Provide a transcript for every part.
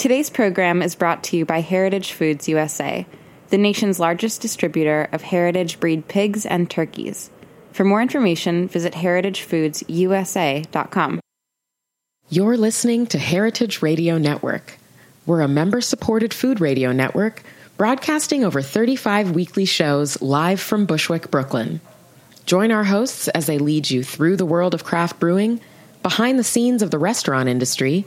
Today's program is brought to you by Heritage Foods USA, the nation's largest distributor of heritage breed pigs and turkeys. For more information, visit heritagefoodsusa.com. You're listening to Heritage Radio Network. We're a member supported food radio network broadcasting over 35 weekly shows live from Bushwick, Brooklyn. Join our hosts as they lead you through the world of craft brewing, behind the scenes of the restaurant industry,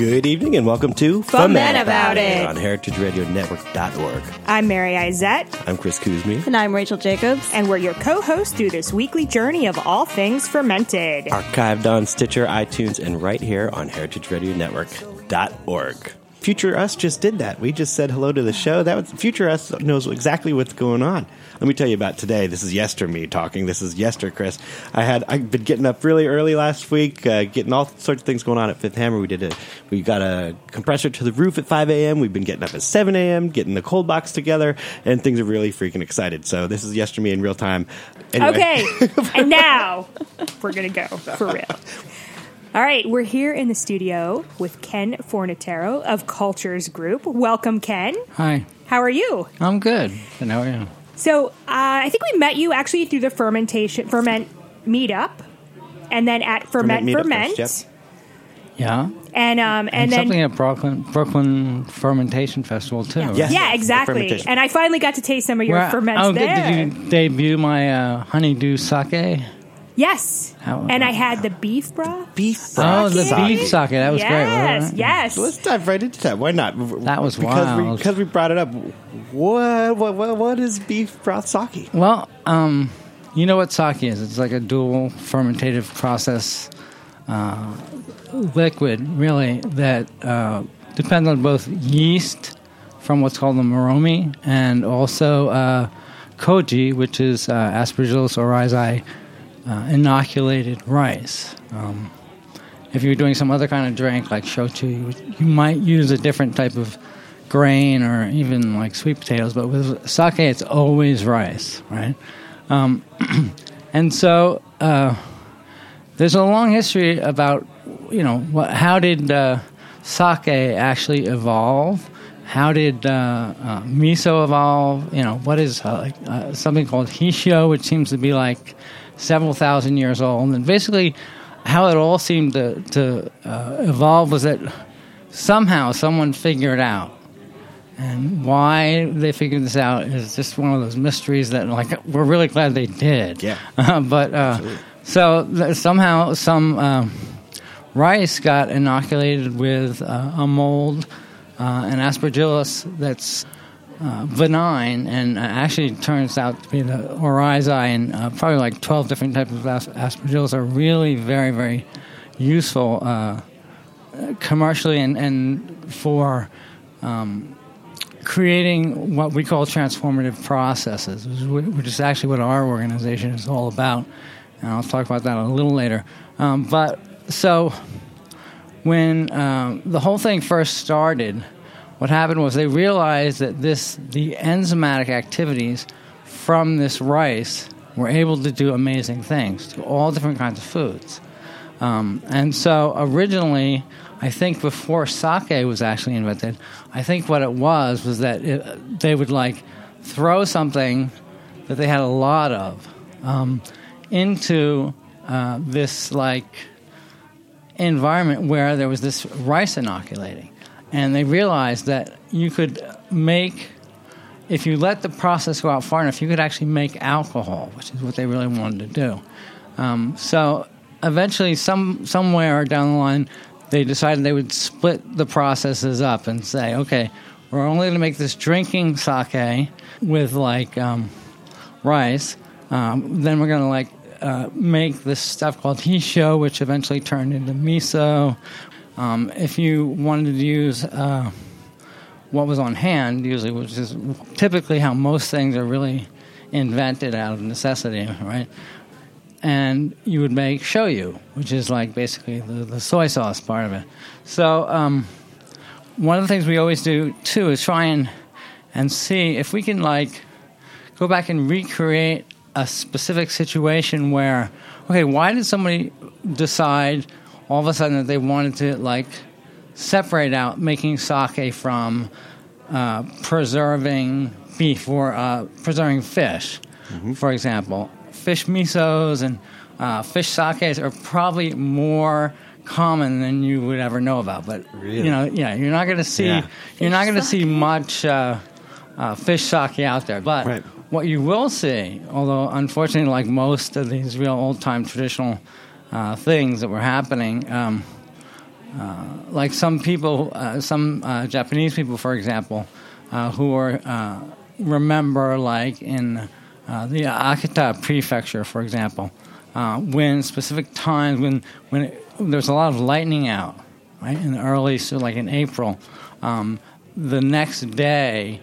Good evening and welcome to Fuhmentaboudit. on heritageradionetwork.org. I'm Mary Izett, I'm Chris Cuzme. And I'm Rachel Jacobs. and we're your co-hosts through this weekly journey of all things fermented. Archived on Stitcher, iTunes, and right here on heritageradionetwork.org. Future Us just did that. We just said hello to the show. That was Future Us knows exactly what's going on. Let me tell you about today. This is Yester me talking. This is Yester Chris. I had I've been getting up really early last week, uh, getting all sorts of things going on at Fifth Hammer. We did a we got a compressor to the roof at 5 a.m. We've been getting up at 7 a.m. getting the cold box together, and things are really freaking excited. So this is Yester me in real time. Anyway. Okay, and now we're gonna go for real. All right, we're here in the studio with Ken Fornataro of Cultures Group. Welcome, Ken. Hi, How are you? I'm good. And how are you? So uh, I think we met you actually through the fermentation ferment meetup, and then at Ferment Meetup, Ferment, yes, Yeah, and um, and, and, then something at Brooklyn Brooklyn Fermentation Festival too. right? Yes. yeah, exactly. And I finally got to taste some of your Where- ferments oh, there. Did you debut my uh, honeydew sake? Yes, How- and I had the beef broth. beef Oh, broth the beef sake. That was great. yes, wasn't it? yes. So let's dive right into that. Why not? That was because we wild. because we brought it up. What what what, what is beef broth sake? Well, um, you know what sake is? It's like a dual fermentative process uh, liquid, really, that uh, depends on both yeast from what's called the moromi and also uh, koji, which is uh, Aspergillus oryzae uh, inoculated rice. Um, if you're doing some other kind of drink like shochu, you, you might use a different type of grain or even like sweet potatoes. But with sake, it's always rice, right? Um, and so uh, there's a long history about you know what, how did uh, sake actually evolve? How did uh, uh, miso evolve? You know what is uh, like, uh, something called hishio, which seems to be like several thousand years old, and basically how it all seemed to, to uh, evolve was that somehow someone figured out and why they figured this out is just one of those mysteries that, like, we're really glad they did. Yeah. Uh, but uh, so th- somehow some um, rice got inoculated with uh, a mold, uh, an aspergillus that's uh, benign, and uh, actually turns out to be the oryzae, and uh, probably like 12 different types of as- aspergillus are really very, very useful uh, commercially and, and for um, creating what we call transformative processes, which is actually what our organization is all about. And I'll talk about that a little later. Um, but so when um, the whole thing first started, what happened was they realized that this the enzymatic activities from this rice were able to do amazing things to all different kinds of foods. Um, and so originally, I think before sake was actually invented, I think what it was was that it, they would like throw something that they had a lot of um, into uh, this like environment where there was this rice inoculating. And they realized that you could make, if you let the process go out far enough, you could actually make alcohol, which is what they really wanted to do. Um, so eventually, some somewhere down the line, they decided they would split the processes up and say, okay, we're only going to make this drinking sake with like um, rice. Um, then we're going to like uh, make this stuff called hishio, which eventually turned into miso. Um, if you wanted to use uh, what was on hand, usually, which is typically how most things are really invented out of necessity, right? And you would make shoyu, which is like basically the, the soy sauce part of it. So, um, one of the things we always do too is try and and see if we can like go back and recreate a specific situation where okay why did somebody decide all of a sudden that they wanted to like separate out making sake from uh, preserving beef or uh, preserving fish mm-hmm. for example fish misos and uh, fish sakes are probably more common than you would ever know about. But really? you know, yeah, you're not going to see yeah. you're not going to see much uh, uh, fish sake out there. But right. what you will see, although unfortunately, like most of these real old time traditional uh, things that were happening. Um, uh, like some people, uh, some uh, Japanese people, for example, who are remember like in the Akita prefecture, for example, when specific times when when there's a lot of lightning out, right? In the early, so like in April, um, the next day,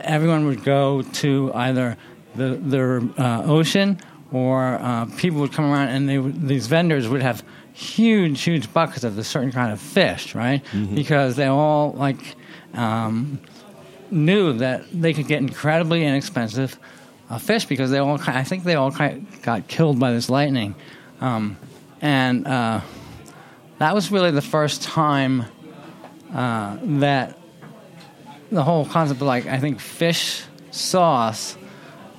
everyone would go to either the the uh, ocean or uh, people would come around and they these vendors would have huge, huge buckets of a certain kind of fish, right? Mm-hmm. Because they all like um, knew that they could get incredibly inexpensive uh, fish because they all, I think they all got killed by this lightning. Um, and uh, that was really the first time uh, that the whole concept of like I think fish sauce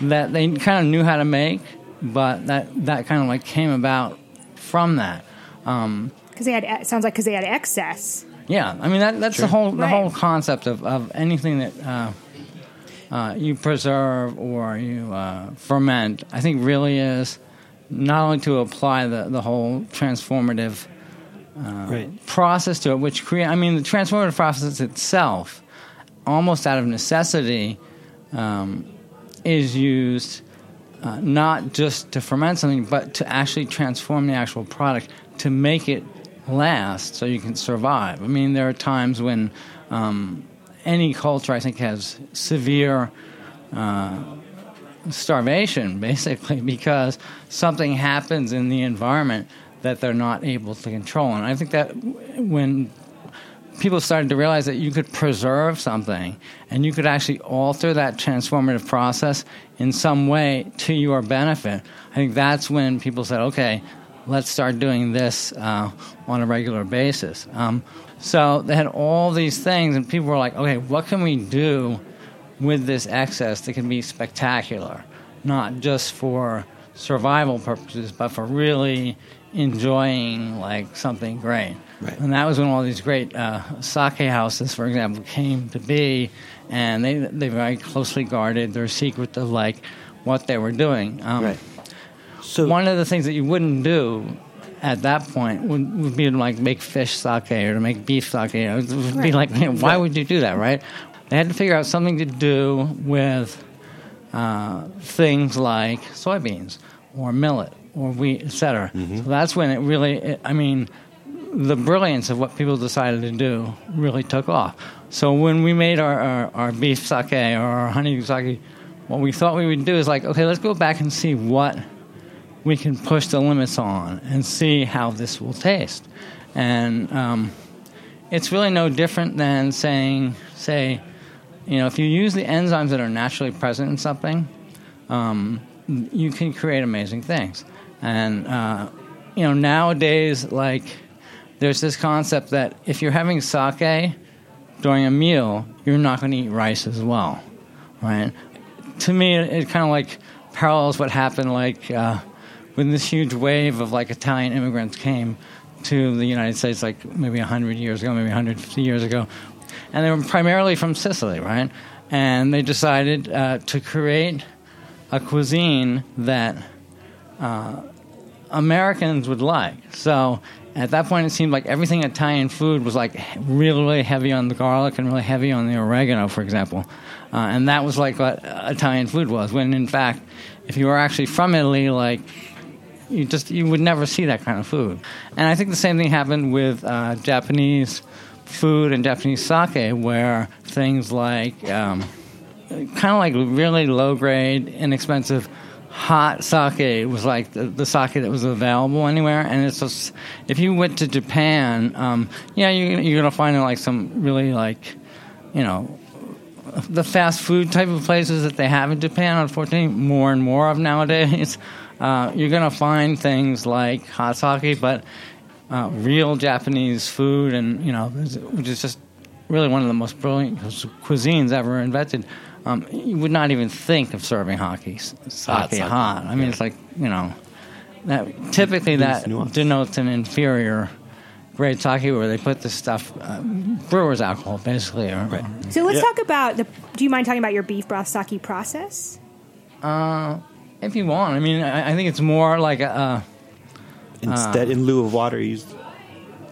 that they kind of knew how to make, but that that kind of like came about from that. Because um, they had it sounds like because they had excess. Yeah, I mean that that's sure. the whole the right. whole concept of, of anything that uh, uh, you preserve or you uh, ferment. I think really is not only to apply the, the whole transformative uh, right. process to it, which create. I mean, the transformative process itself, almost out of necessity, um, is used uh, not just to ferment something, but to actually transform the actual product to make it last, so you can survive. I mean, there are times when um, any culture, I think, has severe. Uh, starvation, basically, because something happens in the environment that they're not able to control. And I think that when people started to realize that you could preserve something and you could actually alter that transformative process in some way to your benefit, I think that's when people said, okay, let's start doing this uh, on a regular basis. Um, so they had all these things, and people were like, okay, what can we do with this excess that can be spectacular, not just for survival purposes, but for really enjoying like something great. Right. And that was when all these great uh, sake houses, for example, came to be, and they they very closely guarded their secret of like what they were doing. Um, right. So one of the things that you wouldn't do at that point would, would be to like make fish sake or to make beef sake. It would right. be like, you know, why would you do that, right? They had to figure out something to do with uh, things like soybeans or millet or wheat, etc. Mm-hmm. So that's when it really, it, I mean, the brilliance of what people decided to do really took off. So when we made our, our, our beef sake or our honey sake, what we thought we would do is like, okay, let's go back and see what we can push the limits on and see how this will taste. And um, it's really no different than saying, say, you know, if you use the enzymes that are naturally present in something, um, you can create amazing things. And uh, you know, nowadays, like there's this concept that if you're having sake during a meal, you're not going to eat rice as well, right? To me, it, it kind of like parallels what happened like uh, when this huge wave of like Italian immigrants came to the United States, like maybe 100 years ago, maybe 150 years ago, and they were primarily from Sicily, right? And they decided uh, to create a cuisine that uh, Americans would like. So at that point, it seemed like everything Italian food was like really, really heavy on the garlic and really heavy on the oregano, for example. Uh, and that was like what Italian food was. When in fact, if you were actually from Italy, like you just you would never see that kind of food. And I think the same thing happened with uh, Japanese food and Japanese sake, where things like um, kind of like really low grade, inexpensive hot sake. It was like the, the sake that was available anywhere. And it's just, if you went to Japan, um, yeah, you, you're to find like some really like, you know, the fast food type of places that they have in Japan, unfortunately, more and more of nowadays. Uh, you're to find things like hot sake, but uh, real Japanese food, and you know, which is just really one of the most brilliant cuisines ever invented. Um, you would not even think of serving hockey sake hot. hot. I mean, yeah. it's like you know, that typically that denotes an inferior grade sake where they put the stuff uh, brewer's alcohol basically. Or, right. So let's talk about the. Do you mind talking about your beef broth sake process? Uh, if you want, I mean, I, I think it's more like a. Uh, Instead, in lieu of water, you use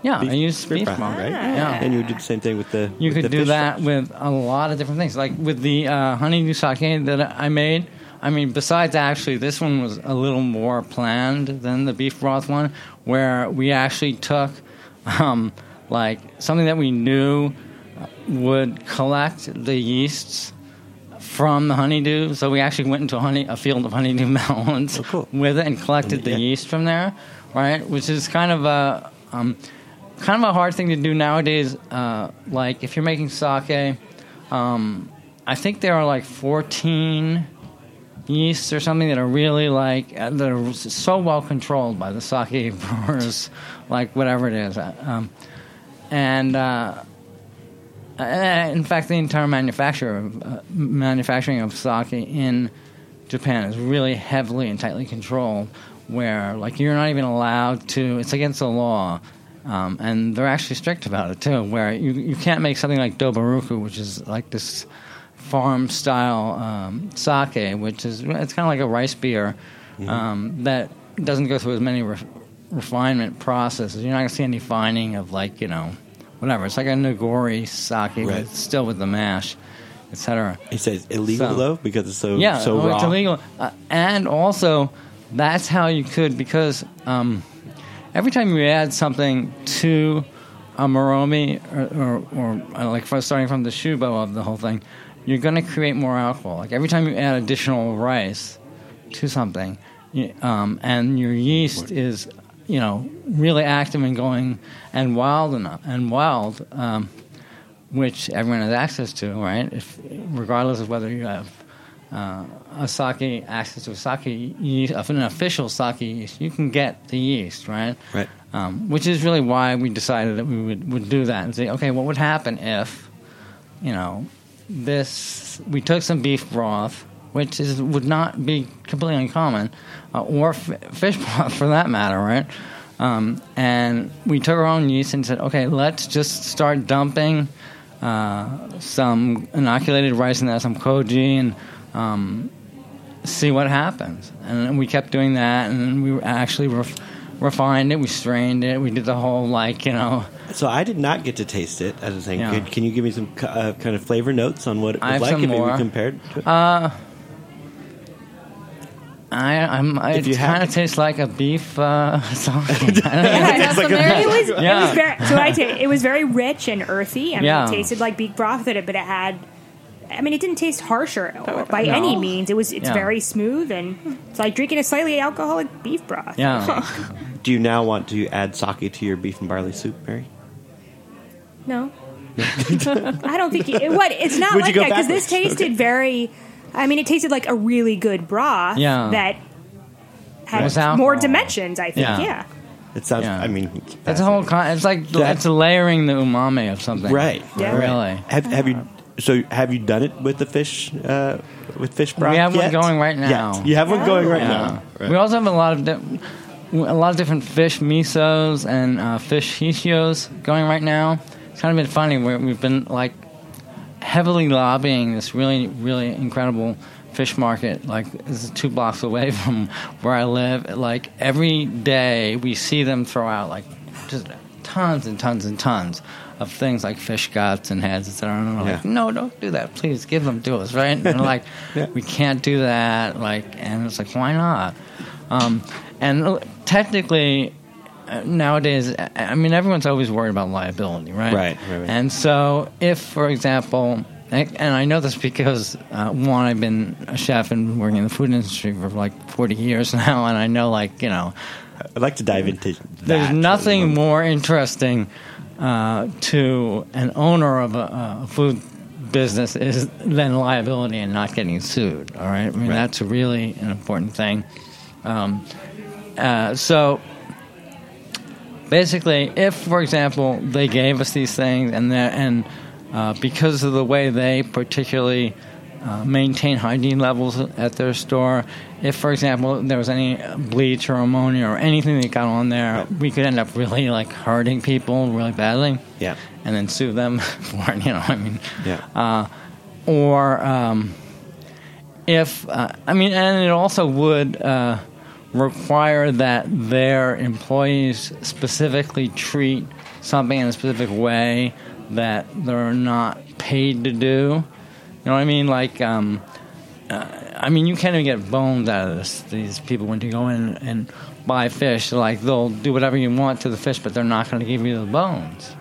yeah, beef, I use beef broth, right? Yeah, and you would do the same thing with the. You with could the do that with a lot of different things, like with the uh, honeydew sake that I made. I mean, besides actually, this one was a little more planned than the beef broth one, where we actually took um, like something that we knew would collect the yeasts from the honeydew. So we actually went into a, honey, a field of honeydew melons oh, cool. with it and collected the yeah. yeast from there, right? Which is kind of a um, kind of a hard thing to do nowadays. Uh, like if you're making sake, um, I think there are like 14 yeasts or something that are really like uh, that are so well controlled by the sake brewers, like whatever it is. Uh, um, and uh, uh, in fact, the entire manufacture uh, manufacturing of sake in Japan is really heavily and tightly controlled. Where like you're not even allowed to, it's against the law, um, and they're actually strict about it too. Where you you can't make something like doburoku, which is like this farm style um, sake, which is it's kind of like a rice beer mm-hmm. um, that doesn't go through as many re- refinement processes. You're not going to see any fining of like you know whatever. It's like a nigori sake, right. but still with the mash, etc. He says illegal so, though because it's so yeah, so raw. it's illegal, uh, and also that's how you could because um, every time you add something to a moromi or, or, or uh, like starting from the shubo of the whole thing, you're going to create more alcohol. Like every time you add additional rice to something, um, and your yeast is, you know, really active and going and wild enough and wild, um, which everyone has access to, right? If regardless of whether you have uh, a sake access to sake yeast, an official sake yeast, you can get the yeast, right? Right. Um, which is really why we decided that we would, would do that and say, okay, what would happen if, you know, this we took some beef broth, which is would not be completely uncommon, uh, or f- fish broth for that matter, right? Um, and we took our own yeast and said, okay, let's just start dumping uh, some inoculated rice in there, some koji, and um, see what happens. And we kept doing that, and we actually ref- refined it, we strained it, we did the whole like you know so I did not get to taste it. As I was saying, yeah. can you give me some uh, kind of flavor notes on what it was like if more. you compared to it? Uh, I, I'm, I, it kind of tastes like a beef uh, something. yeah, it, like it, was, yeah. it was very, so I t- it was very rich and earthy. I mean, yeah. it tasted like beef broth, but it, but it had. I mean, it didn't taste harsher oh, by no. any means. It was it's yeah. very smooth and it's like drinking a slightly alcoholic beef broth. Yeah. Do you now want to add sake to your beef and barley soup, Mary? No. I don't think it, what it's not Would like that because this tasted okay. very. I mean, it tasted like a really good broth. Yeah. That had more dimensions. I think. Yeah. yeah. It sounds. Yeah. I mean, it's a whole. Con- it's like it's layering the umami of something. Right. Yeah. Really. Have, have you? So have you done it with the fish? Uh, with fish broth? We have yet? one going right now. Yet. You have one going right yeah. now. Right. We also have a lot of. Di- a lot of different fish misos and uh, fish hishios going right now it's kind of been funny where we've been like heavily lobbying this really, really incredible fish market. Like this is two blocks away from where I live. Like every day we see them throw out like just tons and tons and tons of things like fish guts and heads, etc. And I'm yeah. like, no, don't do that. Please give them to us, right? And they're like, yeah. we can't do that. Like, and it's like, why not? Um, and technically, nowadays, I mean, everyone's always worried about liability, right? Right. right, right. And so, if, for example, and I know this because uh, one, I've been a chef and working in the food industry for like 40 years now, and I know, like, you know, I'd like to dive into. There's nothing more interesting uh, to an owner of a, a, food business is then liability and not getting sued. All right, I mean right. that's really an important thing. Um, uh, so basically, if, for example, they gave us these things and and uh, because of the way they particularly uh, maintain hygiene levels at their store. If, for example, there was any bleach or ammonia or anything that got on there, right. we could end up really like hurting people really badly. Yeah, and then sue them for it. You know, I mean, yeah, uh, or um, if uh, I mean, and it also would uh, require that their employees specifically treat something in a specific way that they're not paid to do. You know what I mean? Like, um, uh, I mean, you can't even get bones out of this. These people, when you go in and buy fish, like they'll do whatever you want to the fish, but they're not going to give you the bones.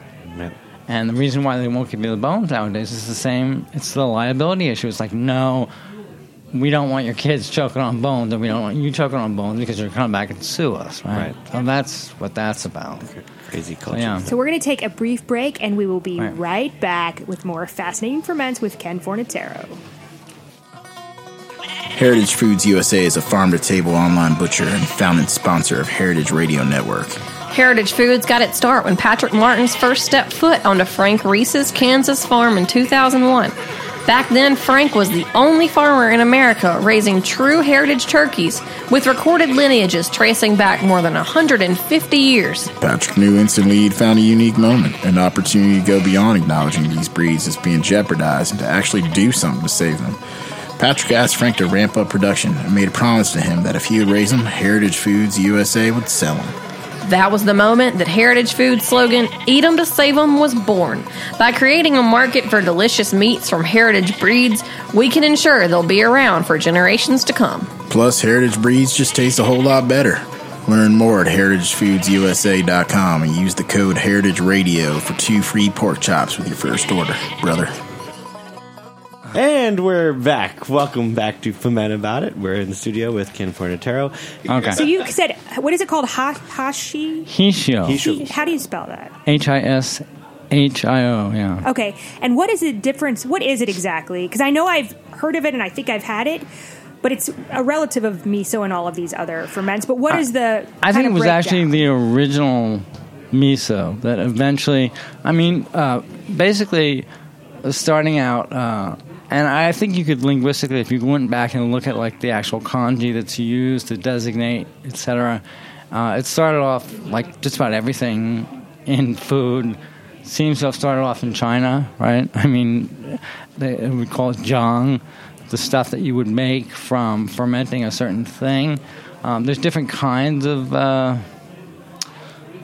And the reason why they won't give you the bones nowadays is the same. It's the liability issue. It's like, no, we don't want your kids choking on bones, and we don't want you choking on bones because you're coming back and sue us, right? right. So that's what that's about. Crazy culture. So, yeah. so we're going to take a brief break, and we will be right. right back with more fascinating ferments with Ken Fornataro. Heritage Foods USA is a farm to table online butcher and founding sponsor of Heritage Radio Network. Heritage Foods got its start when Patrick Martins first stepped foot onto Frank Reese's Kansas farm in 2001. Back then, Frank was the only farmer in America raising true heritage turkeys with recorded lineages tracing back more than 150 years. Patrick knew instantly he'd found a unique moment, an opportunity to go beyond acknowledging these breeds as being jeopardized and to actually do something to save them. Patrick asked Frank to ramp up production and made a promise to him that if he would raise them, Heritage Foods USA would sell them. That was the moment that Heritage Food's slogan, Eat 'em to Save 'em, was born. By creating a market for delicious meats from heritage breeds, we can ensure they'll be around for generations to come. Plus, heritage breeds just taste a whole lot better. Learn more at heritagefoodsusa.com and use the code Heritage Radio for two free pork chops with your first order, brother. And we're back. Welcome back to Fuhmentaboudit. We're in the studio with Ken Fornataro. Okay. So you said, what is it called? Ha- hashi? Hishio. Hishio. How do you spell that? H I S H I O, yeah. Okay. And what is the difference? What is it exactly? Because I know I've heard of it and I think I've had it, but it's a relative of miso and all of these other ferments. But what is the. I think it was actually the original miso that eventually, I mean, uh, basically starting out. Uh, and I think you could linguistically, if you went back and look at like the actual kanji that's used to designate, etc., uh, it started off like just about everything in food seems to have started off in China, right? I mean, they would call it jiang, the stuff that you would make from fermenting a certain thing. Um, there's different kinds of uh,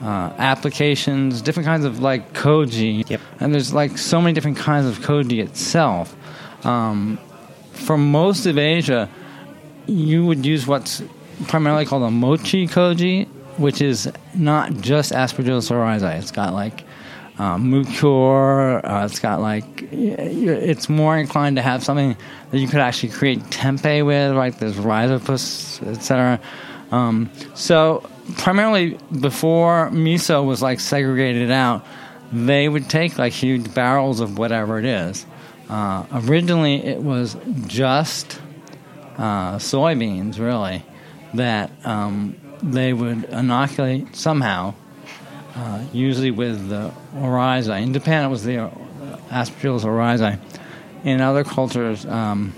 uh, applications, different kinds of like koji, yep. and there's like so many different kinds of koji itself. Um, for most of Asia, you would use what's primarily called a mochi koji, which is not just Aspergillus oryzae. It's got like um, mucor. Uh, it's got like it's more inclined to have something that you could actually create tempeh with, like there's rhizopus, etc. Um, so primarily before miso was like segregated out, they would take like huge barrels of whatever it is uh, originally, it was just uh, soybeans, really, that um, they would inoculate somehow, uh, usually with the oryzae. In Japan, it was the uh, Aspergillus oryzae. In other cultures, um,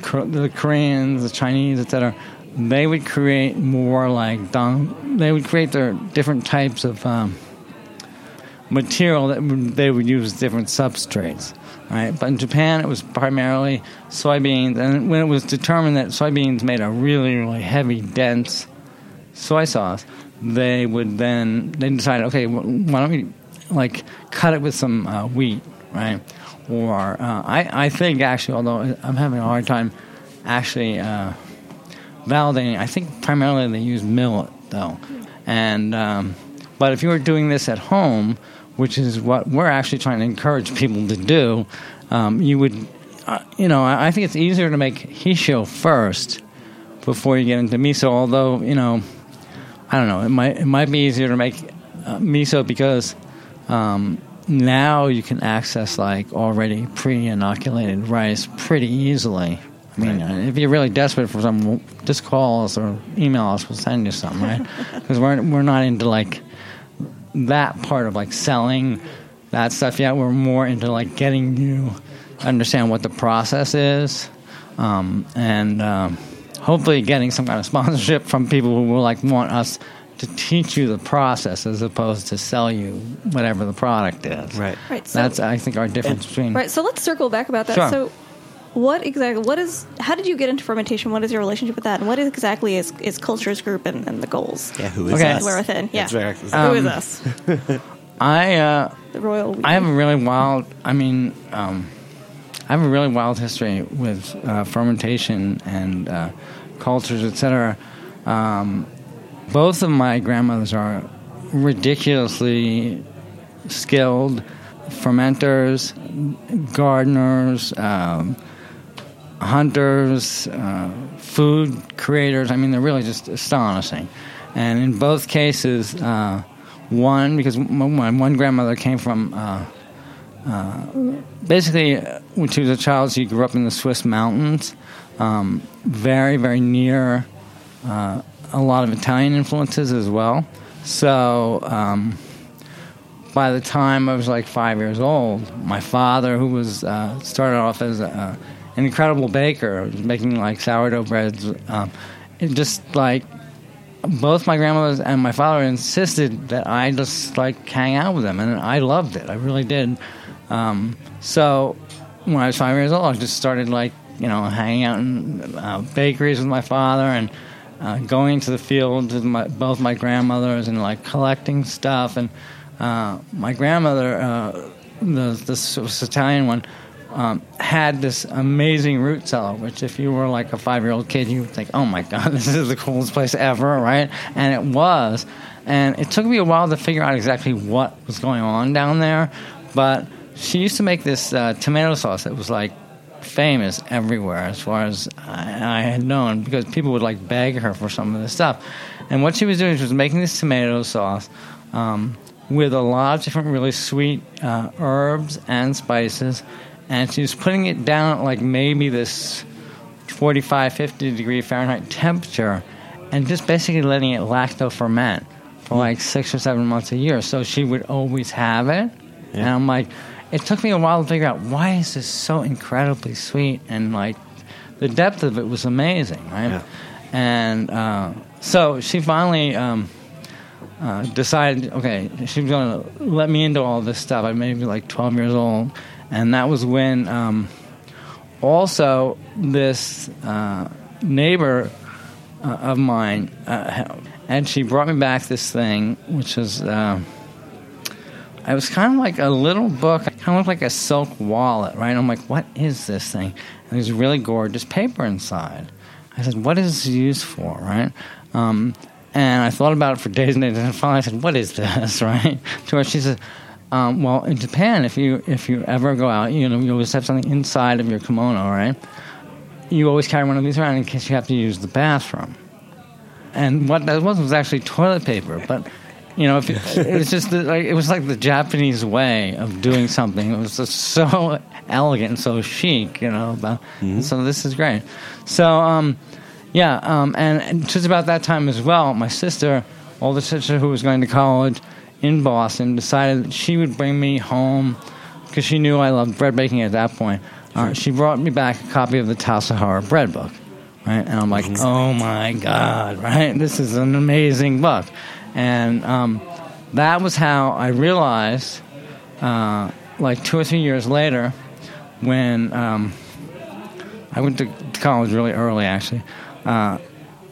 the Koreans, the Chinese, etc., they would create more like dung. They would create their different types of um, material that they would use different substrates right? But in Japan, it was primarily soybeans, and when it was determined that soybeans made a really, really heavy, dense soy sauce, they would then they decided, okay, why don't we like cut it with some uh, wheat, right? Or uh, I, I think actually, although I'm having a hard time actually uh, validating, I think primarily they use millet though, and um, but if you were doing this at home which is what we're actually trying to encourage people to do. um, you would, uh, you know, I, I think it's easier to make hishio first before you get into miso. Although, you know, I don't know, it might it might be easier to make uh, miso because um, now you can access like already pre-inoculated rice pretty easily. I mean, right. If you're really desperate for some, just call us or email us. We'll send you some, right? Because we're we're not into like that part of like selling that stuff yet. We're more into like getting you understand what the process is, um, and um, hopefully getting some kind of sponsorship from people who will like want us to teach you the process as opposed to sell you whatever the product is. Right. Right. So, That's I think our difference between. Right. So let's circle back about that. Sure. So what exactly what is how did you get into fermentation what is your relationship with that and what exactly is, is cultures group and, and the goals yeah who is Okay. us we're within yeah That's very- who is Um, us I uh, the royal we. I have a really wild. I mean, um, I have a really wild history with uh, fermentation and uh, cultures, etc. Um, both of my grandmothers are ridiculously skilled fermenters, gardeners, um, hunters, uh, food creators. I mean, they're really just astonishing. And in both cases, uh, one because my one grandmother came from uh, uh, basically uh, when she was a child, she grew up in the Swiss mountains, um, very very near uh, a lot of Italian influences as well. So. Um, by the time I was like five years old, my father, who was uh, started off as a, an incredible baker, making like sourdough breads, um, just like both my grandmothers and my father insisted that I just like hang out with them, and I loved it. I really did. Um, so when I was five years old, I just started like you know hanging out in uh, bakeries with my father and uh, going to the fields with my, both my grandmothers and like collecting stuff. And uh, my grandmother, uh, the this Italian one. Um, had this amazing root cellar, which if you were like a five year old kid, you would think, oh my God, this is the coolest place ever, right? And it was. And it took me a while to figure out exactly what was going on down there. But she used to make this uh, tomato sauce that was like famous everywhere as far as I, I had known because people would like beg her for some of this stuff. And what she was doing, she was making this tomato sauce um, with a lot of different really sweet uh, herbs and spices. And she was putting it down at like maybe this 45, 50 degree Fahrenheit temperature and just basically letting it lacto ferment for like six or seven months a year. So she would always have it. And I'm like, it took me a while to figure out why is this so incredibly sweet and like the depth of it was amazing, right? Yeah. And uh, so she finally um, uh, decided, okay, she's going to let me into all this stuff. I may be like 12 years old. And that was when um, also this uh, neighbor uh, of mine, uh, and she brought me back this thing, which is. Uh, it was kind of like a little book, kind of looked like a silk wallet, right? I'm like, what is this thing? And there's really gorgeous paper inside. I said, what is this used for, right? Um, and I thought about it for days and days, and finally I said, what is this, right? To her, she said, um, well, in Japan, if you if you ever go out, you know, you always have something inside of your kimono, right? You always carry one of these around in case you have to use the bathroom. And what that was was actually toilet paper, but you know, if it, was just the, like it was like the Japanese way of doing something. It was just so elegant and so chic, you know. About, So this is great. So um, yeah, um, and, and just about that time as well, my sister, older sister who was going to college in Boston, decided that she would bring me home because she knew I loved bread baking at that point. Uh, she brought me back a copy of the Tassajara bread book, right? And I'm like, oh my god, right? This is an amazing book, and um, that was how I realized, uh, like two or three years later, when um, I went to college really early, actually. Uh,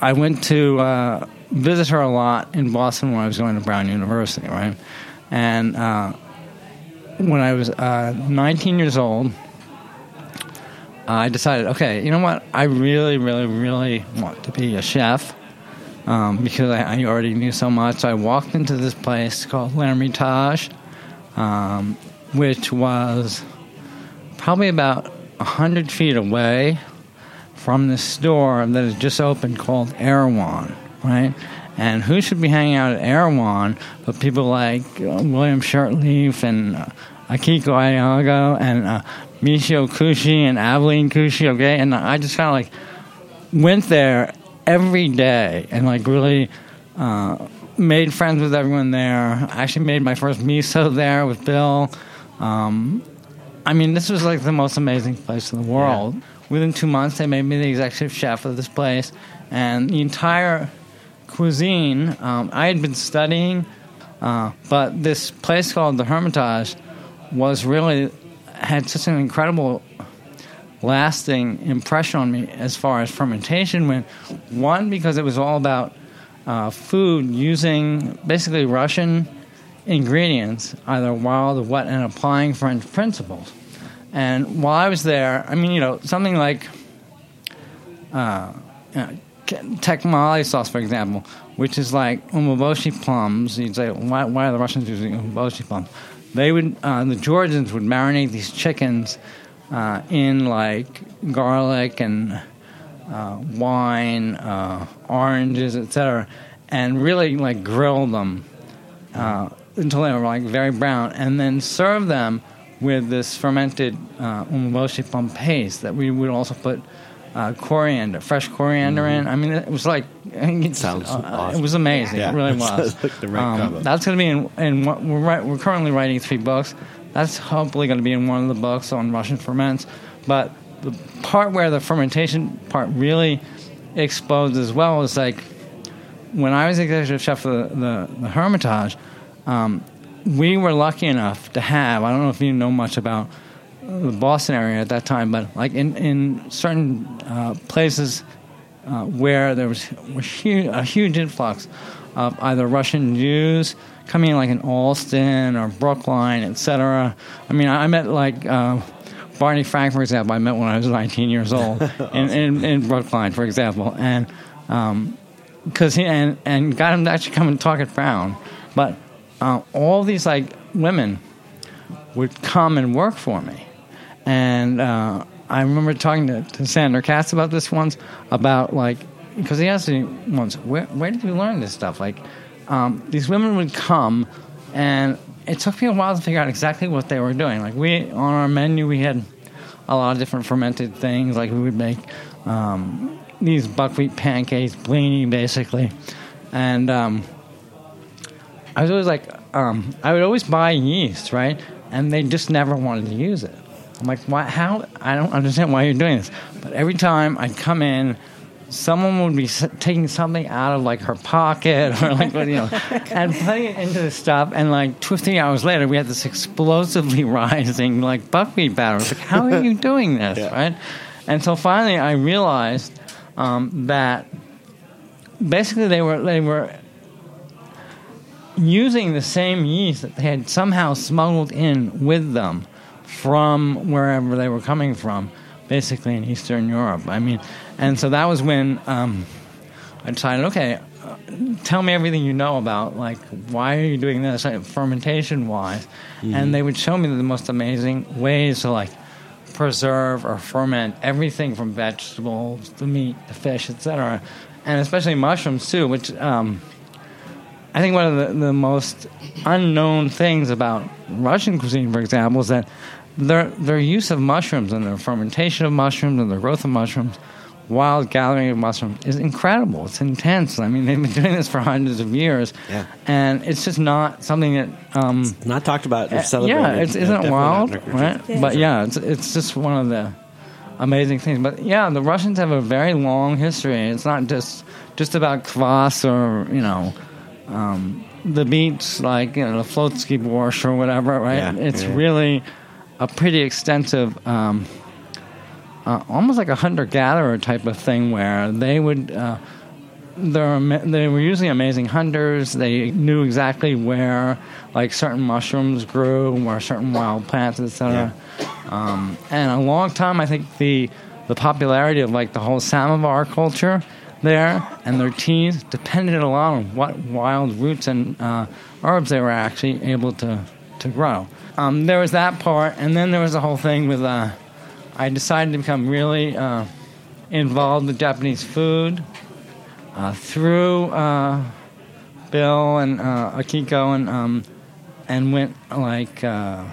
I went to uh, visit her a lot in Boston when I was going to Brown University, right? And uh, when I was uh, 19 years old, I decided, okay, you know what? I really, really, really want to be a chef um, because I, I already knew so much. I walked into this place called L'Hermitage, um, which was probably about hundred feet away from the store that has just opened called Erewhon, right? And who should be hanging out at Erewhon but people like uh, William Shurtleff and uh, Akiko Aoyagi and uh, Michio Kushi and Aveline Kushi, okay? And I just kind of like went there every day and like really uh, made friends with everyone there. I actually made my first miso there with Bill. Um, I mean, this was like the most amazing place in the world. Yeah. Within two months, they made me the executive chef of this place, and the entire cuisine um, I had been studying, uh, but this place called the Hermitage was really had such an incredible lasting impression on me as far as fermentation went. One, because it was all about uh, food using basically Russian ingredients, either wild or wet, and applying French principles. And while I was there, I mean, you know, something like uh, know, sauce, for example, which is like umeboshi plums. You'd say, why, why are the Russians using umeboshi plums? They would, uh, the Georgians would marinate these chickens uh, in like garlic and uh, wine, uh, oranges, etc., and really like grill them uh, until they were like very brown, and then serve them with this fermented uh, umeboshi plum paste that we would also put uh, coriander, fresh coriander mm-hmm. in. I mean, it was like it sounds uh, awesome. It was amazing. Yeah. It really was. right um, that's going to be in, in what we're right, we're currently writing three books. That's hopefully going to be in one of the books on Russian ferments. But the part where the fermentation part really explodes as well is like when I was executive chef for the, the, the Hermitage. Um, we were lucky enough to have. I don't know if you know much about the Boston area at that time, but like in in certain uh, places uh, where there was, was huge, a huge influx of either Russian Jews coming in, like in Allston or Brookline, etc. I mean, I met like. Uh, Barney Frank, for example, I met when I was 19 years old awesome. in, in, in, Brookline, for example, and because um, he and, and got him to actually come and talk at Brown. But uh, all these like women would come and work for me, and uh, I remember talking to, to Sandor Katz about this once, about like, because he asked me once, where, where did you learn this stuff? Like, um, these women would come, and it took me a while to figure out exactly what they were doing. Like, we, on our menu, we had a lot of different fermented things. Like, we would make um, these buckwheat pancakes, blini, basically. And um, I was always like, um, I would always buy yeast, right? And they just never wanted to use it. I'm like, why? How? I don't understand why you're doing this. But every time I'd come in, someone would be taking something out of like her pocket or like you know, and putting it into the stuff. And like two or three hours later, we had this explosively rising like buckwheat batter. Like, how are you doing this, yeah. right? And so finally, I realized um, that basically they were they were using the same yeast that they had somehow smuggled in with them from wherever they were coming from, basically in Eastern Europe. I mean, and so that was when um, I decided, okay, uh, tell me everything you know about, like, why are you doing this, like, fermentation wise? Mm-hmm. And they would show me the most amazing ways to, like, preserve or ferment everything from vegetables to meat to fish, etc. And especially mushrooms, too, which. Um, I think one of the, the most unknown things about Russian cuisine, for example, is that their their use of mushrooms and their fermentation of mushrooms and the growth of mushrooms, wild gathering of mushrooms is incredible. It's intense. I mean, they've been doing this for hundreds of years, yeah. and it's just not something that um, it's not talked about. Uh, yeah, it's, isn't it wild, right? Yeah. But yeah, it's it's just one of the amazing things. But yeah, the Russians have a very long history. It's not just just about kvass or you know. Um, the beets like you know the Flotsky borscht or whatever, right? Yeah, it's yeah. really a pretty extensive, um, uh, almost like a hunter gatherer type of thing, where they would. Uh, they were usually amazing hunters. They knew exactly where, like certain mushrooms grew, where certain wild plants, etc. Yeah. Um, and a long time, I think the the popularity of like the whole samovar culture there and their teas depended a lot on what wild roots and uh, herbs they were actually able to to grow. Um, there was that part, and then there was the whole thing with. Uh, I decided to become really uh, involved with Japanese food uh, through uh, Bill and uh, Akiko and um, and went like uh,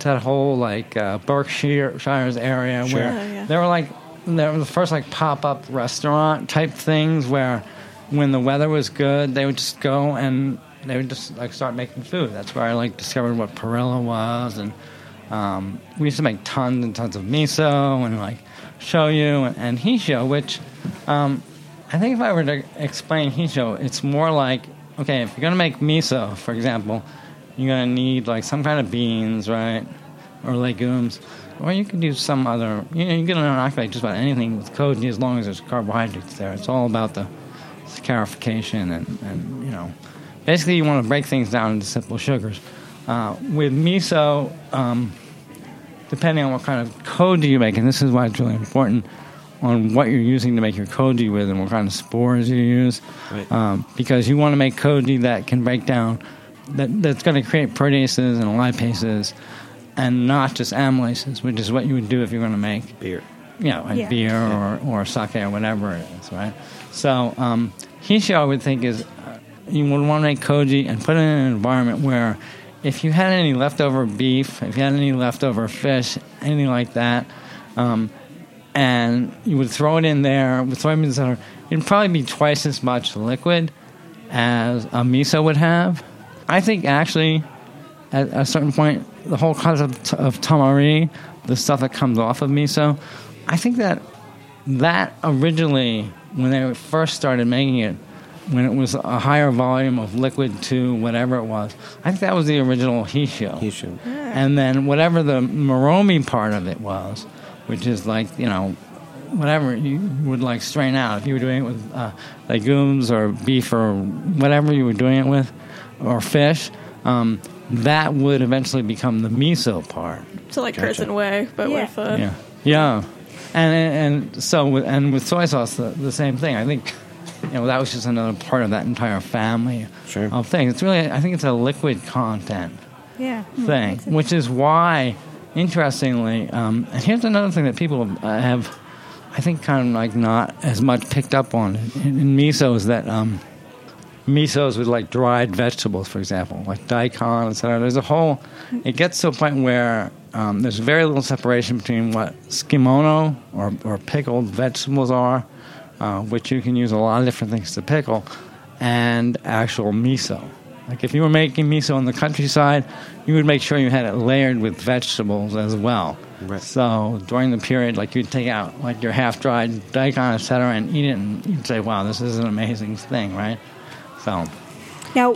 to that whole like uh, Berkshires area Sure. where Oh, yeah. there were like there were the first like pop up restaurant type things where when the weather was good they would just go and they would just like start making food. That's where I like discovered what perilla was and um, we used to make tons and tons of miso and like shoyu and, and hishio, which um, I think if I were to explain hishio, it's more like okay, if you're gonna make miso, for example, you're gonna need like some kind of beans, right, or legumes, or you could use some other. You know, you can inoculate just about anything with koji as long as there's carbohydrates there. It's all about the saccharification and, and you know, basically you want to break things down into simple sugars. Uh, with miso, um, depending on what kind of koji you make, and this is why it's really important on what you're using to make your koji with and what kind of spores you use, Right. um, because you want to make koji that can break down, that, that's going to create proteases and lipases, and not just amylases, which is what you would do if you're going to make Beer. you know, like Yeah. beer or, or sake or whatever it is, right? So, um, hishio, I would think, is you would want to make koji and put it in an environment where if you had any leftover beef, if you had any leftover fish, anything like that, um, and you would throw it in there with soybeans that it'd probably be twice as much liquid as a miso would have. I think actually, at a certain point, the whole concept of tamari, the stuff that comes off of miso, I think that that originally, when they first started making it, when it was a higher volume of liquid to whatever it was, I think that was the original hishio. Hishio. And then whatever the moromi part of it was, which is like, you know, whatever you would like strain out. If you were doing it with uh, legumes or beef or whatever you were doing it with, or fish, um, that would eventually become the miso part. So like Curds Whey, but Yeah. with uh, Yeah, yeah, and and so with, and with soy sauce, the, the same thing. I think you know that was just another part of that entire family Sure. of things. It's really, I think it's a liquid content Yeah. thing, which is why, interestingly, um, and here's another thing that people uh, have, I think, kind of like not as much picked up on in, in miso is that um, misos with like dried vegetables, for example, like daikon, etc. There's a whole. It gets to a point where um, there's very little separation between what tsukemono or, or pickled vegetables are, uh, which you can use a lot of different things to pickle, and actual miso. Like if you were making miso in the countryside, you would make sure you had it layered with vegetables as well. Right. So during the period, like you'd take out like your half-dried daikon, etc., and eat it, and you'd say, "Wow, this is an amazing thing," right? So Now,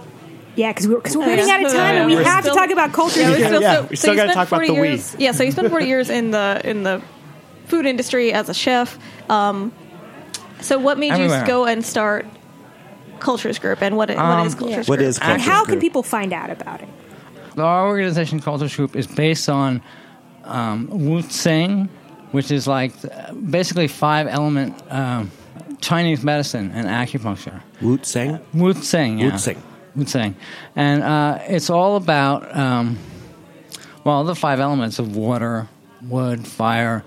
yeah, because we're, cause we're running out of time, and we We're have still- to talk about culture. Yeah, we here. still, Yeah, so, we still you gotta spent talk about 40 the years, weed. Yeah, so you spent 40 years in the in the food industry as a chef. Um, so what made Everywhere. you go and start Cultures Group, and what, what Um, is Cultures What Group? is and Cultures how can people find out about it? our organization, Cultures Group, is based on um, Wu Xing, which is like uh, basically five element um, Chinese medicine and acupuncture. Wu Xing? Wu Xing, yeah. Wu Xing. Wu Xing. And uh, it's all about, um, well, the five elements of water, wood, fire,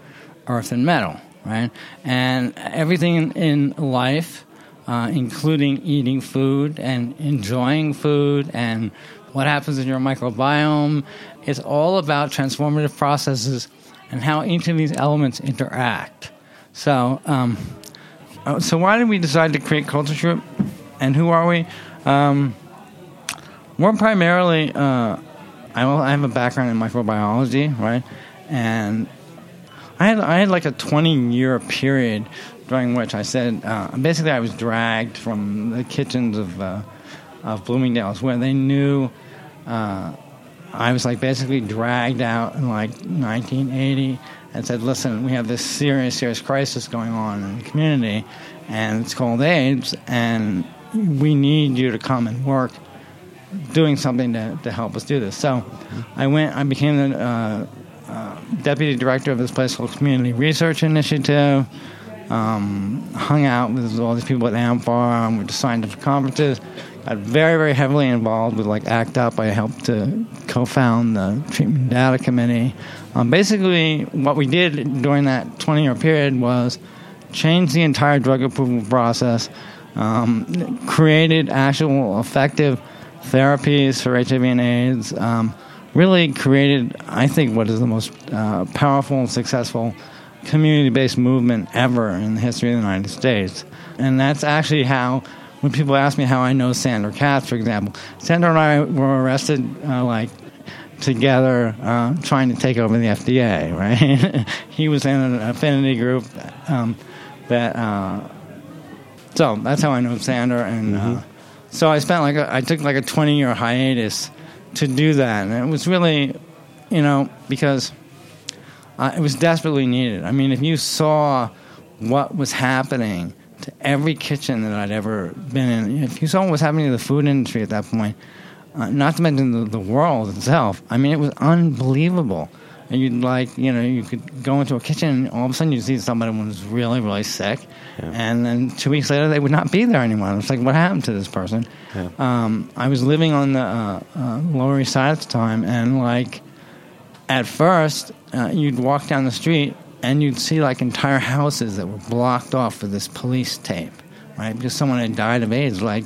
earth, and metal, right? And everything in life, uh, including eating food and enjoying food and what happens in your microbiome, is all about transformative processes and how each of these elements interact. So, um, uh, so why did we decide to create Culture Group? And who are we? Um, we're primarily. Uh, I have a background in microbiology, right? And I had I had like a twenty year period during which I said uh, basically I was dragged from the kitchens of uh, of Bloomingdale's where they knew. Uh, I was like basically dragged out in like 1980 and said, "Listen, we have this serious, serious crisis going on in the community, and it's called AIDS, and we need you to come and work doing something to, to help us do this." So, I went. I became the deputy director of this place called Community Research Initiative. um, hung out with all these people at amfAR, and went to scientific conferences. Got very, very heavily involved with like ACT UP. I helped to co-found the Treatment Data Committee. Um, basically, what we did during that 20-year period was change the entire drug approval process, um, created actual effective therapies for HIV and AIDS. Um, really created, I think, what is the most uh, powerful and successful community based movement ever in the history of the United States. And that's actually how, when people ask me how I know Sandor Katz, for example, Sandor and I were arrested uh, like together uh, trying to take over the FDA, right? he was in an affinity group um, that. Uh, so that's how I know Sandor, and uh, mm-hmm. so I spent like a, I took like a twenty year hiatus to do that, and it was really, you know, because uh, it was desperately needed. I mean, if you saw what was happening to every kitchen that I'd ever been in, if you saw what was happening to the food industry at that point, uh, not to mention the, the world itself, I mean, it was unbelievable. And you'd like, you know, you could go into a kitchen and all of a sudden you'd see somebody who was really, really sick. Yeah. And then two weeks later, they would not be there anymore. It's like, what happened to this person? Yeah. Um, I was living on the uh, uh, Lower East Side at the time, and like, at first, uh, you'd walk down the street and you'd see like entire houses that were blocked off with this police tape, right? Because someone had died of AIDS, like,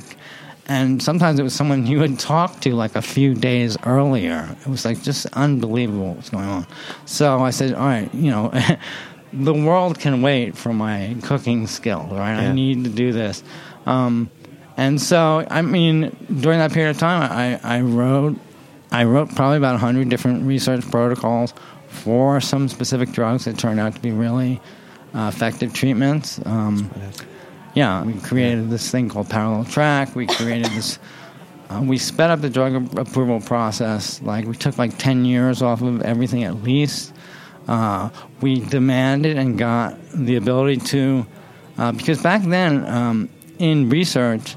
and sometimes it was someone you had talked to like a few days earlier. It was like just unbelievable what's going on. So I said, all right, you know, the world can wait for my cooking skills, right? Yeah. I need to do this. Um, and so, I mean, during that period of time, I, I wrote I wrote probably about 100 different research protocols for some specific drugs that turned out to be really uh, effective treatments. Um, yeah, we created this thing called parallel track. We created this. Uh, we sped up the drug approval process. Like we took like 10 years off of everything at least. Uh, we demanded and got the ability to, uh, because back then um, in research,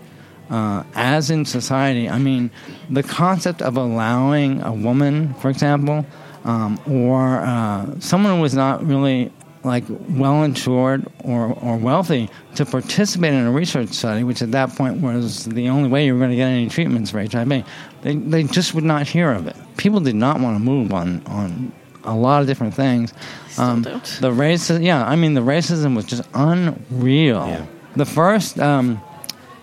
uh, as in society, I mean, the concept of allowing a woman, for example, um, or uh, someone who was not really like well insured or, or wealthy to participate in a research study, which at that point was the only way you were going to get any treatments for HIV, they, they just would not hear of it. People did not want to move on, on a lot of different things. Um, the racism, yeah, I mean, the racism was just unreal. Yeah. The first um,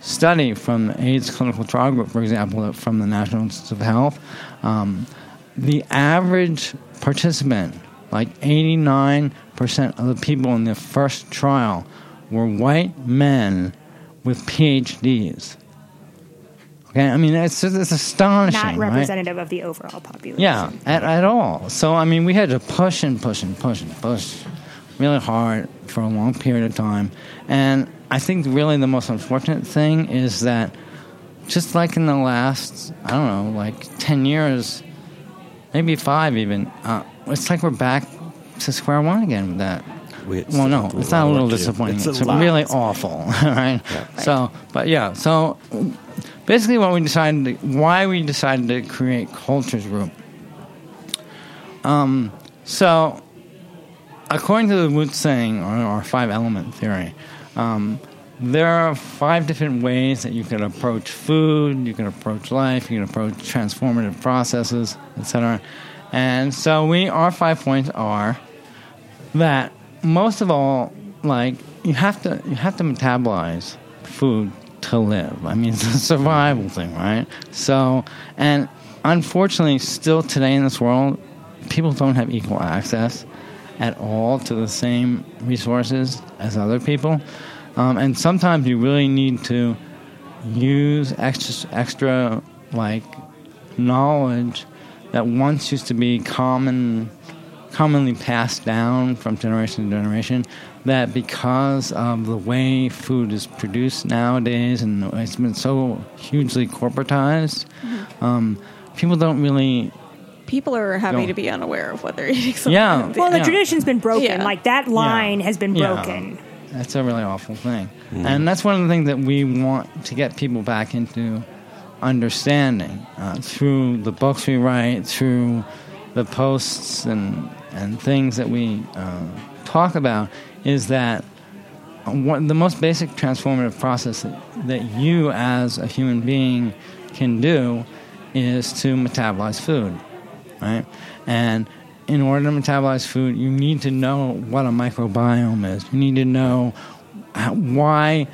study from the AIDS clinical trial group, for example, from the National Institutes of Health, um, the average participant, like 89% of the people in the first trial, were white men with PhDs. Okay, I mean it's it's astonishing. Not representative right? of the overall population. Yeah, at, at all. So I mean, we had to push and push and push and push really hard for a long period of time, and I think really the most unfortunate thing is that just like in the last, I don't know, like 10 years, maybe five even, uh, it's like we're back to square one again with that. well, no, it's not a little disappointing. It's, it's really awful, right? Yeah. So, but yeah, so basically, what we decided, to, why we decided to create Cultures Group. Um, so, according to the Wu Xing, or, or five element theory, um, there are five different ways that you can approach food, you can approach life, you can approach transformative processes, etc. And so we our five points are that most of all, like you have to you have to metabolize food to live. I mean, it's a survival thing, right? So, and unfortunately, still today in this world, people don't have equal access at all to the same resources as other people. Um, and sometimes you really need to use extra, extra like knowledge that once used to be common, commonly passed down from generation to generation. That because of the way food is produced nowadays, and it's been so hugely corporatized, mm-hmm. um, people don't really people are happy to be unaware of what they're eating. Yeah. Well, the yeah. tradition's been broken. Yeah. Like that line yeah. has been broken. Yeah. That's a really awful thing. Mm. And that's one of the things that we want to get people back into understanding uh, through the books we write, through the posts and, and things that we uh, talk about, is that one, the most basic transformative process that, that you as a human being can do is to metabolize food, right? And in order to metabolize food, you need to know what a microbiome is. You need to know why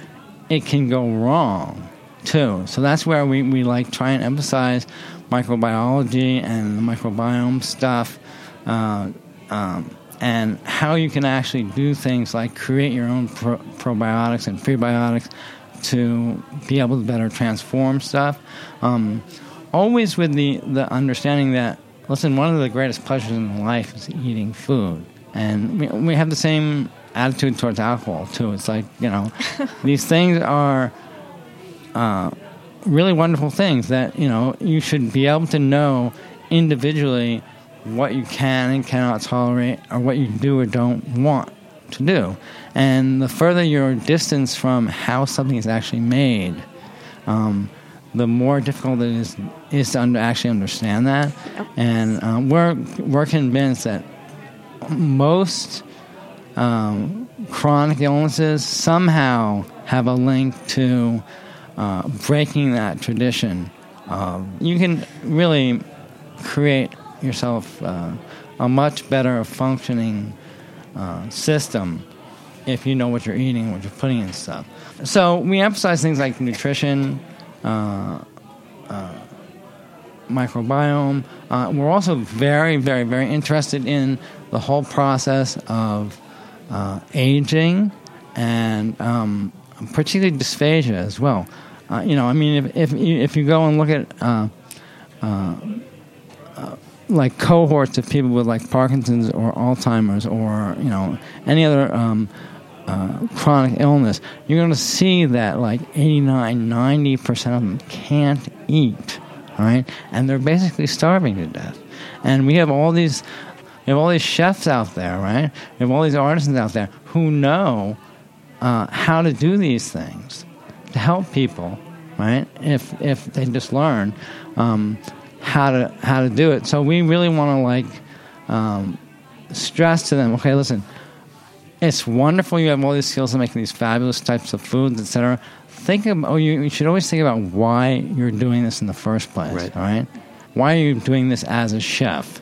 it can go wrong, too. So that's where we, we like try and emphasize microbiology and the microbiome stuff. Uh, um, and how you can actually do things like create your own pro- probiotics and prebiotics to be able to better transform stuff. Um, always with the, the understanding that, listen, one of the greatest pleasures in life is eating food. And we, we have the same attitude towards alcohol, too. It's like, you know, these things are uh, really wonderful things that, you know, you should be able to know individually what you can and cannot tolerate or what you do or don't want to do. And the further your distance from how something is actually made, um, the more difficult it is is to under, actually understand that. And um, we're we're convinced that most um, chronic illnesses somehow have a link to uh, breaking that tradition. you can really create yourself uh, a much better functioning uh, system if you know what you're eating, what you're putting in stuff. So we emphasize things like nutrition, uh, uh microbiome. We're also very, very, very interested in the whole process of aging and um, particularly dysphagia as well. You know, I mean, if, if, you, if you go and look at like cohorts of people with like Parkinson's or Alzheimer's or you know any other um, uh, chronic illness, you're going to see that like 89, 90 percent of them can't eat, right? And they're basically starving to death. And we have all these, we have all these chefs out there, right? We have all these artisans out there who know uh, how to do these things to help people, right? If if they just learn. Um, how to how to do it. So we really want to like um, stress to them. Okay, listen, it's wonderful you have all these skills to making these fabulous types of foods, etc. Think of oh, you, you, should always think about why you're doing this in the first place. Right. All right. Why are you doing this as a chef?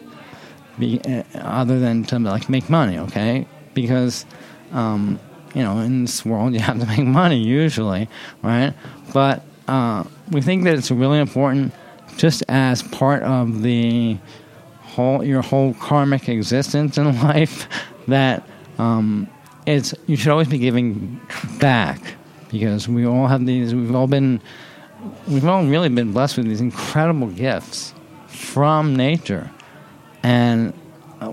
Be, uh, other than to like make money, okay? Because um, you know in this world you have to make money usually, right? But uh, we think that it's really important just as part of the whole your whole karmic existence in life that um, it's you should always be giving back because we all have these we've all been we've all really been blessed with these incredible gifts from nature and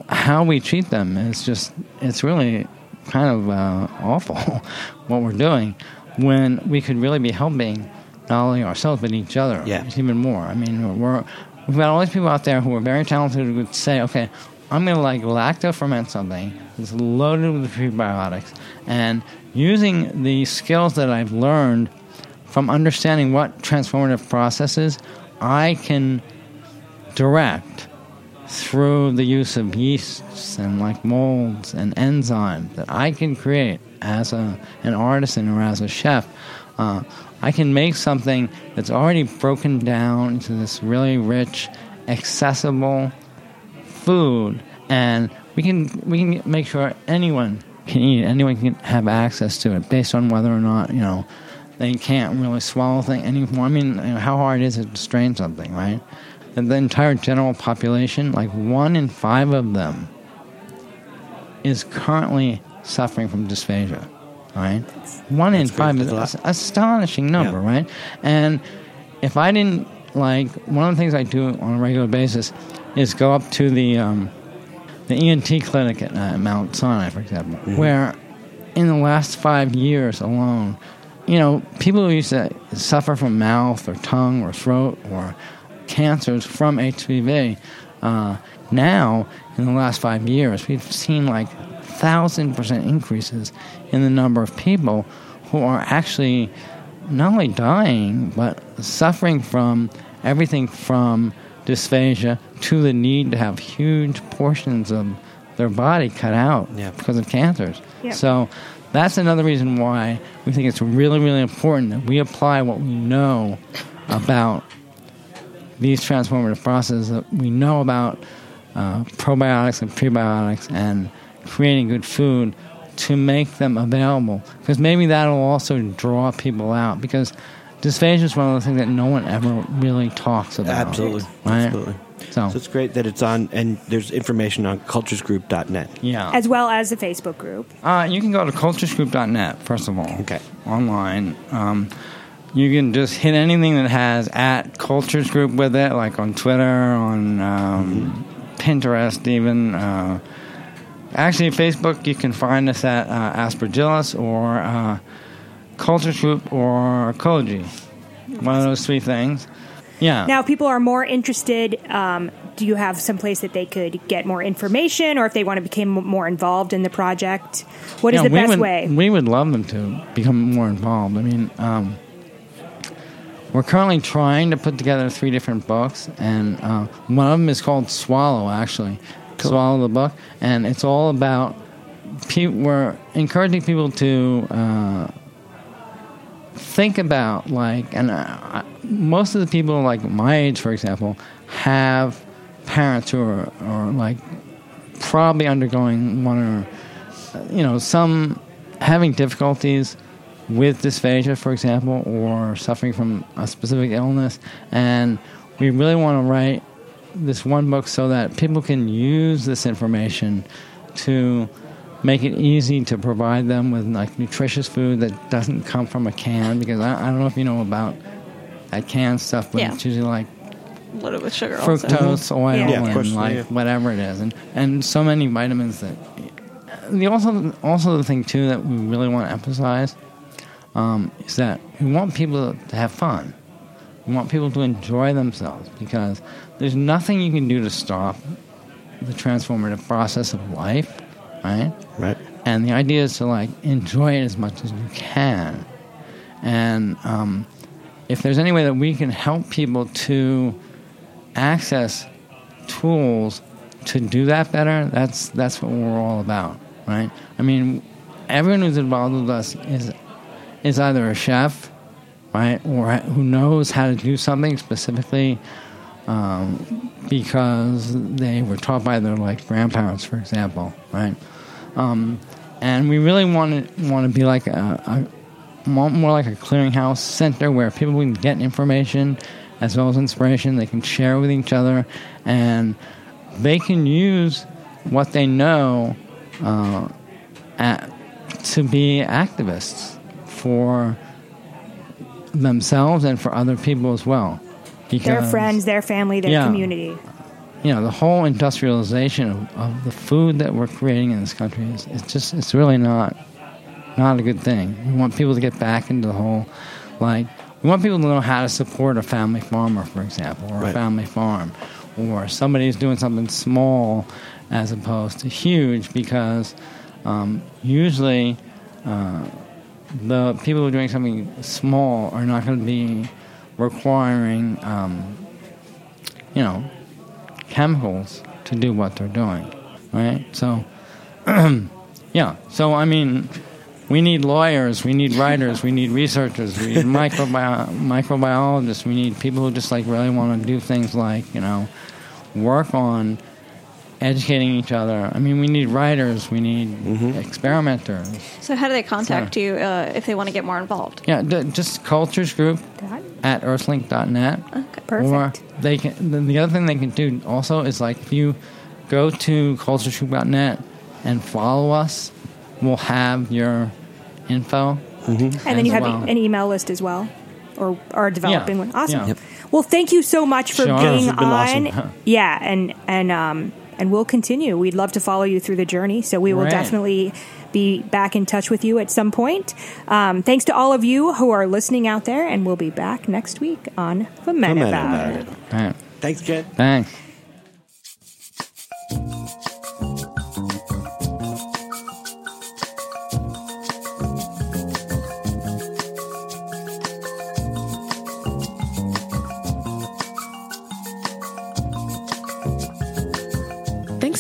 how we treat them is just it's really kind of uh, awful what we're doing when we could really be helping not only ourselves but each other. Yeah. even more. I mean, we're we've got all these people out there who are very talented who would say, okay, I'm going to like lacto ferment something that's loaded with prebiotics, and using the skills that I've learned from understanding what transformative processes I can direct through the use of yeasts and like molds and enzymes that I can create as a an artisan or as a chef. Uh, I can make something that's already broken down into this really rich, accessible food, and we can we can make sure anyone can eat, anyone can have access to it, based on whether or not you know they can't really swallow things anymore. I mean, you know, how hard is it to strain something, right? And the entire general population, like one in five of them, is currently suffering from dysphagia right? One in five is an astonishing number, yeah. right? And if I didn't like one of the things I do on a regular basis is go up to the um, the ENT clinic at uh, Mount Sinai, for example, mm-hmm. where in the last five years alone, you know, people who used to suffer from mouth or tongue or throat or cancers from HPV, uh, now in the last five years, we've seen like thousand percent increases in the number of people who are actually not only dying but suffering from everything from dysphagia to the need to have huge portions of their body cut out yeah. because of cancers. Yeah. So that's another reason why we think it's really, really important that we apply what we know about these transformative processes that we know about uh, probiotics and prebiotics and creating good food to make them available because maybe that'll also draw people out because dysphagia is one of the things that no one ever really talks about. Absolutely, right? absolutely. So. so it's great that it's on, and there's information on culturesgroup.net. Yeah, as well as the Facebook group. Uh, you can go to culturesgroup.net first of all. Okay, online. Um, you can just hit anything that has at cultures group with it, like on Twitter, on um, mm-hmm. Pinterest, even. Uh, actually, Facebook, you can find us at uh, Aspergillus or uh, Cultures Group or Koji. One of those three things. Yeah. Now, people are more interested. Um, do you have some place that they could get more information, or if they want to become more involved in the project? What is yeah, the best would, way? We would love them to become more involved. I mean, um, we're currently trying to put together three different books, and uh, one of them is called Swallow, actually. Cool. Swallow the book, and it's all about. Pe- we're encouraging people to uh, think about like, and uh, most of the people like my age, for example, have parents who are, are like probably undergoing one or you know some having difficulties with dysphagia, for example, or suffering from a specific illness. And we really want to write this one book so that people can use this information to make it easy to provide them with like nutritious food that doesn't come from a can. Because I, I don't know if you know about that canned stuff, but yeah. it's usually like loaded with sugar, fructose also. oil, yeah. and like yeah. whatever it is, and and so many vitamins that. The also also the thing too that we really want to emphasize um, is that we want people to have fun. We want people to enjoy themselves because there's nothing you can do to stop the transformative process of life, right? Right. And the idea is to like enjoy it as much as you can. And um, if there's any way that we can help people to access tools to do that better, that's that's what we're all about, right? I mean, everyone who's involved with us is is either a chef, right, or who knows how to do something specifically um, because they were taught by their like grandparents, for example, right? Um, and we really want to want to be like a, a more like a clearinghouse center where people can get information as well as inspiration. They can share with each other, and they can use what they know uh, at, to be activists for themselves and for other people as well. Because, their friends, their family, their yeah, community. You know, the whole industrialization of, of, the food that we're creating in this country is it's just it's really not not a good thing. We want people to get back into the whole like we want people to know how to support a family farmer, for example, or right. a family farm, or somebody who's doing something small as opposed to huge, because um, usually uh, the people who are doing something small are not going to be requiring, um, you know, chemicals to do what they're doing, right? So, yeah. So I mean, we need lawyers, we need writers, we need researchers, we need microbi- microbiologists, we need people who just like really want to do things like you know, work on educating each other. I mean, we need writers, we need mm-hmm. experimenters. So, how do they contact so, you uh, if they want to get more involved? Yeah, d- just cultures group at earthlink.net. Okay, perfect. Or they can. The other thing they can do also is like if you go to culturesgroup.net and follow us, we'll have your info. Mm-hmm. And then you have well. an email list as well, or are developing yeah. one. Awesome. Yeah. Yep. Well, thank you so much for sure. being on. Awesome. Yeah, and and um, and we'll continue. We'd love to follow you through the journey. So we will right. definitely be back in touch with you at some point. Um, thanks to all of you who are listening out there, and we'll be back next week on The Men, the Men About, It. Right. Thanks, Jen. Thanks. Thanks